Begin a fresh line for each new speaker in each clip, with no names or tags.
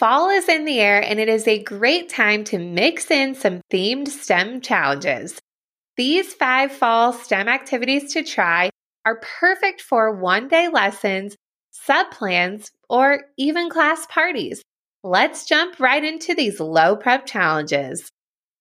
Fall is in the air and it is a great time to mix in some themed STEM challenges. These five fall STEM activities to try are perfect for one day lessons, sub plans, or even class parties. Let's jump right into these low prep challenges.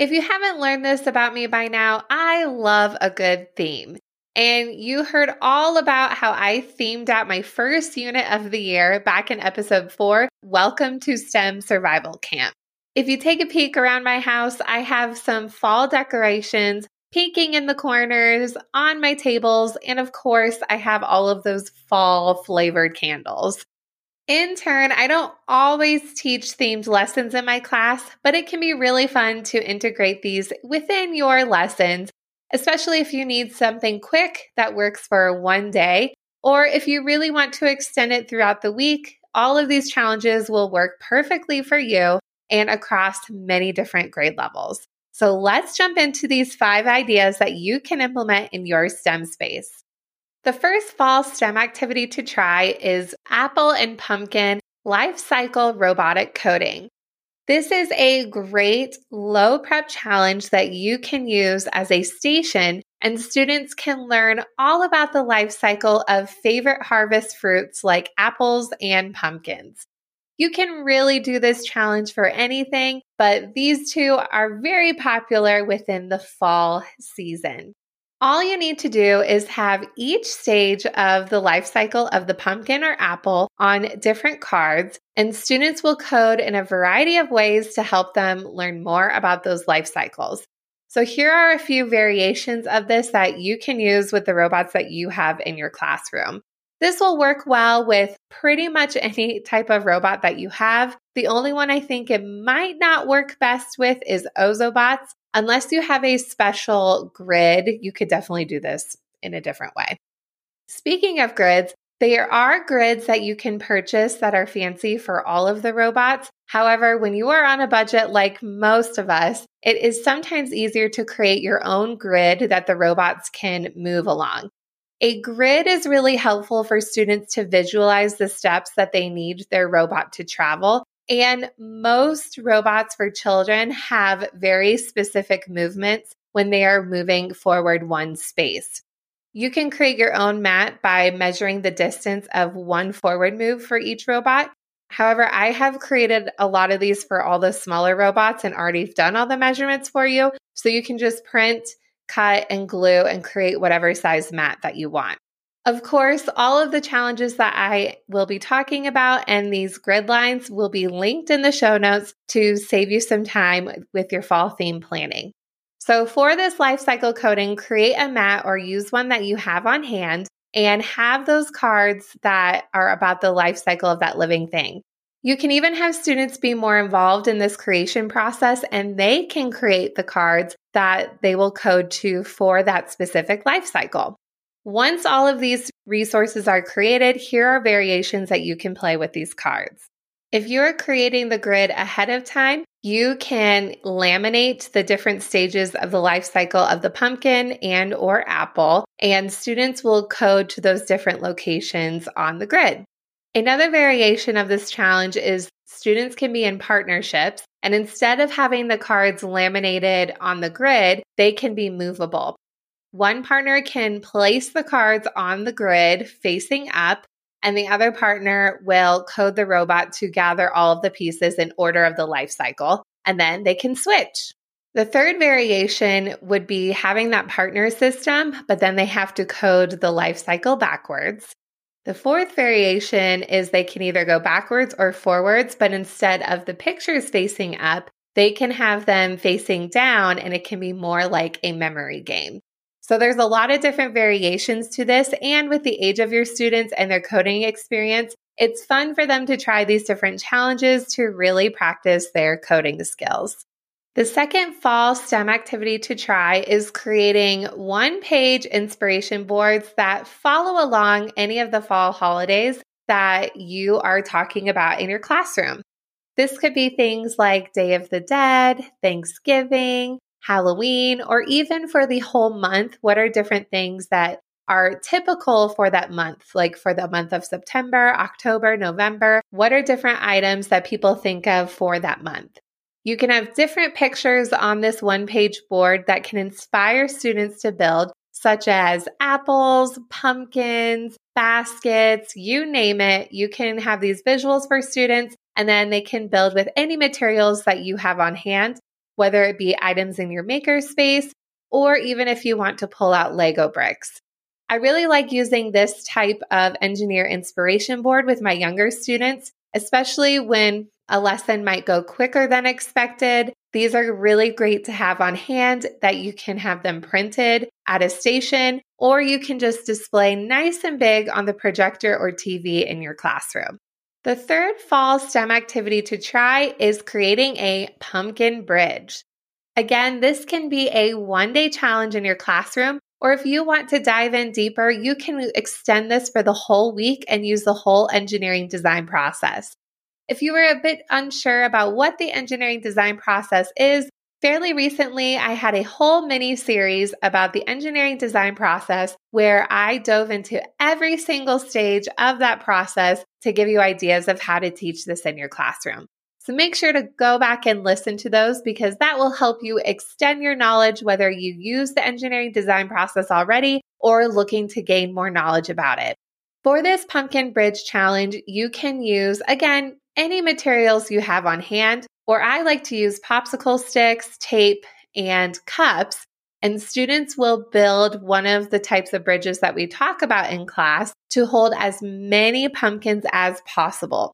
If you haven't learned this about me by now, I love a good theme. And you heard all about how I themed out my first unit of the year back in episode four Welcome to STEM Survival Camp. If you take a peek around my house, I have some fall decorations peeking in the corners on my tables. And of course, I have all of those fall flavored candles. In turn, I don't always teach themed lessons in my class, but it can be really fun to integrate these within your lessons, especially if you need something quick that works for one day, or if you really want to extend it throughout the week. All of these challenges will work perfectly for you and across many different grade levels. So let's jump into these five ideas that you can implement in your STEM space. The first fall STEM activity to try is apple and pumpkin life cycle robotic coding. This is a great low prep challenge that you can use as a station, and students can learn all about the life cycle of favorite harvest fruits like apples and pumpkins. You can really do this challenge for anything, but these two are very popular within the fall season. All you need to do is have each stage of the life cycle of the pumpkin or apple on different cards, and students will code in a variety of ways to help them learn more about those life cycles. So, here are a few variations of this that you can use with the robots that you have in your classroom. This will work well with pretty much any type of robot that you have. The only one I think it might not work best with is Ozobots. Unless you have a special grid, you could definitely do this in a different way. Speaking of grids, there are grids that you can purchase that are fancy for all of the robots. However, when you are on a budget like most of us, it is sometimes easier to create your own grid that the robots can move along. A grid is really helpful for students to visualize the steps that they need their robot to travel and most robots for children have very specific movements when they are moving forward one space. You can create your own mat by measuring the distance of one forward move for each robot. However, I have created a lot of these for all the smaller robots and already done all the measurements for you. So you can just print, cut, and glue and create whatever size mat that you want. Of course, all of the challenges that I will be talking about and these grid lines will be linked in the show notes to save you some time with your fall theme planning. So, for this life cycle coding, create a mat or use one that you have on hand and have those cards that are about the life cycle of that living thing. You can even have students be more involved in this creation process and they can create the cards that they will code to for that specific life cycle. Once all of these resources are created, here are variations that you can play with these cards. If you're creating the grid ahead of time, you can laminate the different stages of the life cycle of the pumpkin and or apple, and students will code to those different locations on the grid. Another variation of this challenge is students can be in partnerships, and instead of having the cards laminated on the grid, they can be movable. One partner can place the cards on the grid facing up, and the other partner will code the robot to gather all of the pieces in order of the life cycle, and then they can switch. The third variation would be having that partner system, but then they have to code the life cycle backwards. The fourth variation is they can either go backwards or forwards, but instead of the pictures facing up, they can have them facing down, and it can be more like a memory game. So there's a lot of different variations to this. And with the age of your students and their coding experience, It's fun for them to try these different challenges to really practice their coding skills. The second fall STEM activity to try is creating one page inspiration boards that follow along any of the fall holidays that you are talking about in your classroom. This could be things like Day of the Dead, Thanksgiving, Halloween, or even for the whole month. What are different things that are typical for that month, like for the month of September, October, November? What are different items that people think of for that month? You can have different pictures on this one page board that can inspire students to build, such as apples, pumpkins, baskets, you name it. You can have these visuals for students, and then they can build with any materials that you have on hand, whether it be items in your makerspace or even if you want to pull out Lego bricks. I really like using this type of engineer inspiration board with my younger students, especially when a lesson might go quicker than expected. These are really great to have on hand that you can have them printed at a station, or you can just display nice and big on the projector or TV in your classroom. The third fall STEM activity to try is creating a pumpkin bridge. Again, this can be a one day challenge in your classroom, or if you want to dive in deeper, you can extend this for the whole week and use the whole engineering design process. If you were a bit unsure about what the engineering design process is, fairly recently I had a whole mini series about the engineering design process where I dove into every single stage of that process to give you ideas of how to teach this in your classroom. So make sure to go back and listen to those because that will help you extend your knowledge, whether you use the engineering design process already or looking to gain more knowledge about it. For this pumpkin bridge challenge, you can use, again, any materials you have on hand, or I like to use popsicle sticks, tape, and cups. And students will build one of the types of bridges that we talk about in class to hold as many pumpkins as possible.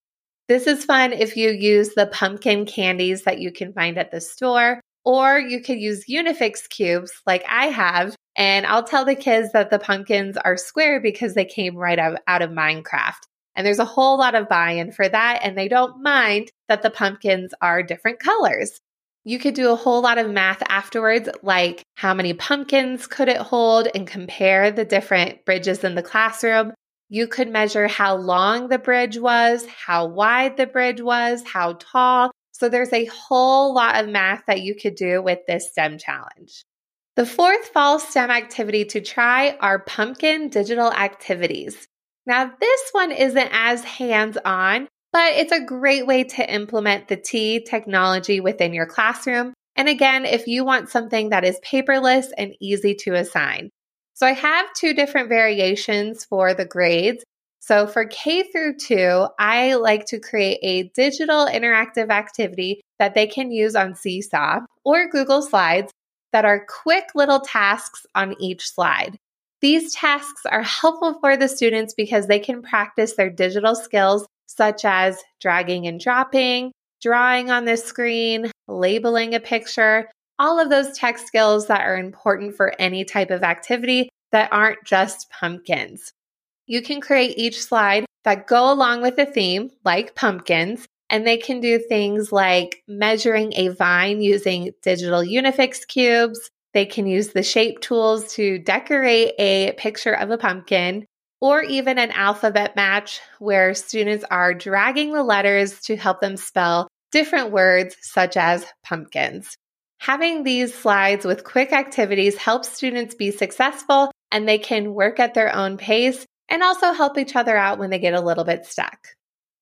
This is fun if you use the pumpkin candies that you can find at the store, or you could use Unifix cubes like I have. And I'll tell the kids that the pumpkins are square because they came right out, of Minecraft. And there's a whole lot of buy in for that. And they don't mind that the pumpkins are different colors. You could do a whole lot of math afterwards, like how many pumpkins could it hold and compare the different bridges in the classroom. You could measure how long the bridge was, how wide the bridge was, how tall. So there's a whole lot of math that you could do with this STEM challenge. The fourth fall STEM activity to try are pumpkin digital activities. Now, this one isn't as hands on, but it's a great way to implement the T technology within your classroom. And again, if you want something that is paperless and easy to assign. So I have two different variations for the grades. So for K through 2, I like to create a digital interactive activity that they can use on Seesaw or Google Slides that are quick little tasks on each slide. These tasks are helpful for the students because they can practice their digital skills such as dragging and dropping, drawing on the screen, labeling a picture, all of those tech skills that are important for any type of activity that aren't just pumpkins. You can create each slide that go along with a theme, like pumpkins, and they can do things like measuring a vine using digital Unifix cubes, they can use the shape tools to decorate a picture of a pumpkin or even an alphabet match where students are dragging the letters to help them spell different words such as pumpkins. Having these slides with quick activities helps students be successful and they can work at their own pace and also help each other out when they get a little bit stuck.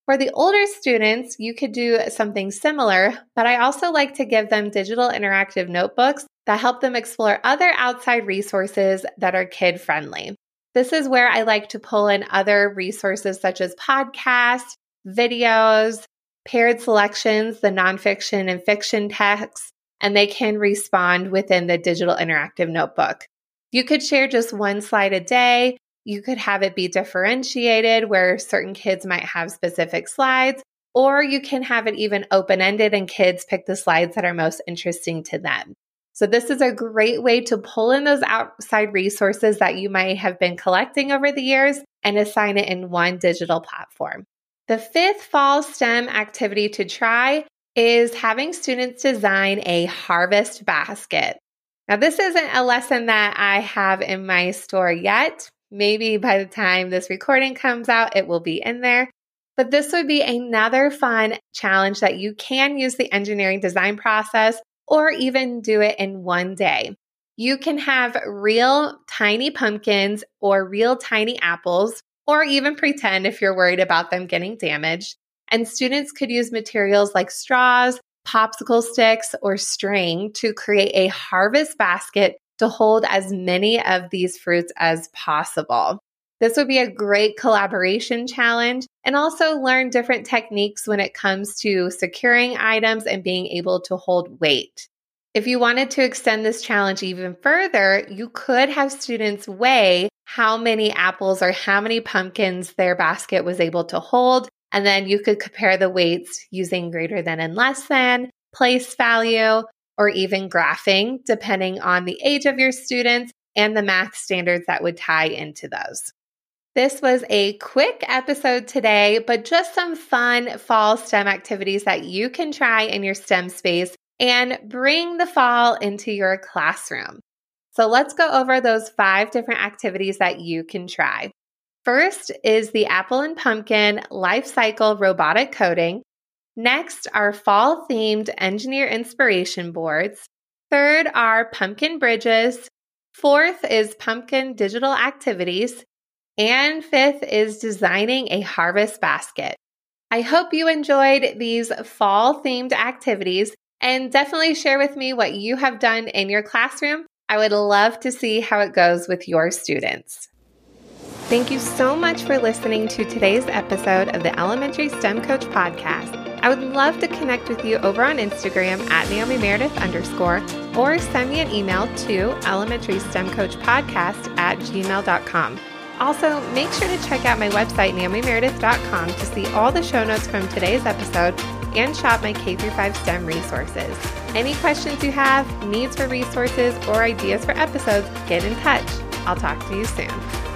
For the older students, you could do something similar, but I also like to give them digital interactive notebooks that help them explore other outside resources that are kid friendly. This is where I like to pull in other resources such as podcasts, videos, paired selections, the nonfiction and fiction texts, and they can respond within the digital interactive notebook. You could share just one slide a day. You could have it be differentiated where certain kids might have specific slides, or you can have it even open ended and kids pick the slides that are most interesting to them. So, this is a great way to pull in those outside resources that you might have been collecting over the years and assign it in one digital platform. The fifth fall STEM activity to try is having students design a harvest basket. Now, this isn't a lesson that I have in my store yet. Maybe by the time this recording comes out, it will be in there. But this would be another fun challenge that you can use the engineering design process or even do it in one day. You can have real tiny pumpkins or real tiny apples, or even pretend if you're worried about them getting damaged. And students could use materials like straws, popsicle sticks, or string to create a harvest basket to hold as many of these fruits as possible. This would be a great collaboration challenge and also learn different techniques when it comes to securing items and being able to hold weight. If you wanted to extend this challenge even further, you could have students weigh how many apples or how many pumpkins their basket was able to hold and then you could compare the weights using greater than and less than, place value, or even graphing, depending on the age of your students and the math standards that would tie into those. This was a quick episode today, but just some fun fall STEM activities that you can try in your STEM space and bring the fall into your classroom. So let's go over those five different activities that you can try. First is the apple and pumpkin life cycle robotic coding. Next are fall themed engineer inspiration boards. Third are pumpkin bridges. Fourth is pumpkin digital activities. And fifth is designing a harvest basket. I hope you enjoyed these fall themed activities and definitely share with me what you have done in your classroom. I would love to see how it goes with your students. Thank you so much for listening to today's episode of the Elementary STEM Coach Podcast. I would love to connect with you over on Instagram at Naomi Meredith underscore or send me an email to elementarystemcoachpodcast STEM Coach Podcast at gmail.com. Also, make sure to check out my website, naomimeredith.com, to see all the show notes from today's episode and shop my K 5 STEM resources. Any questions you have, needs for resources, or ideas for episodes, get in touch. I'll talk to you soon.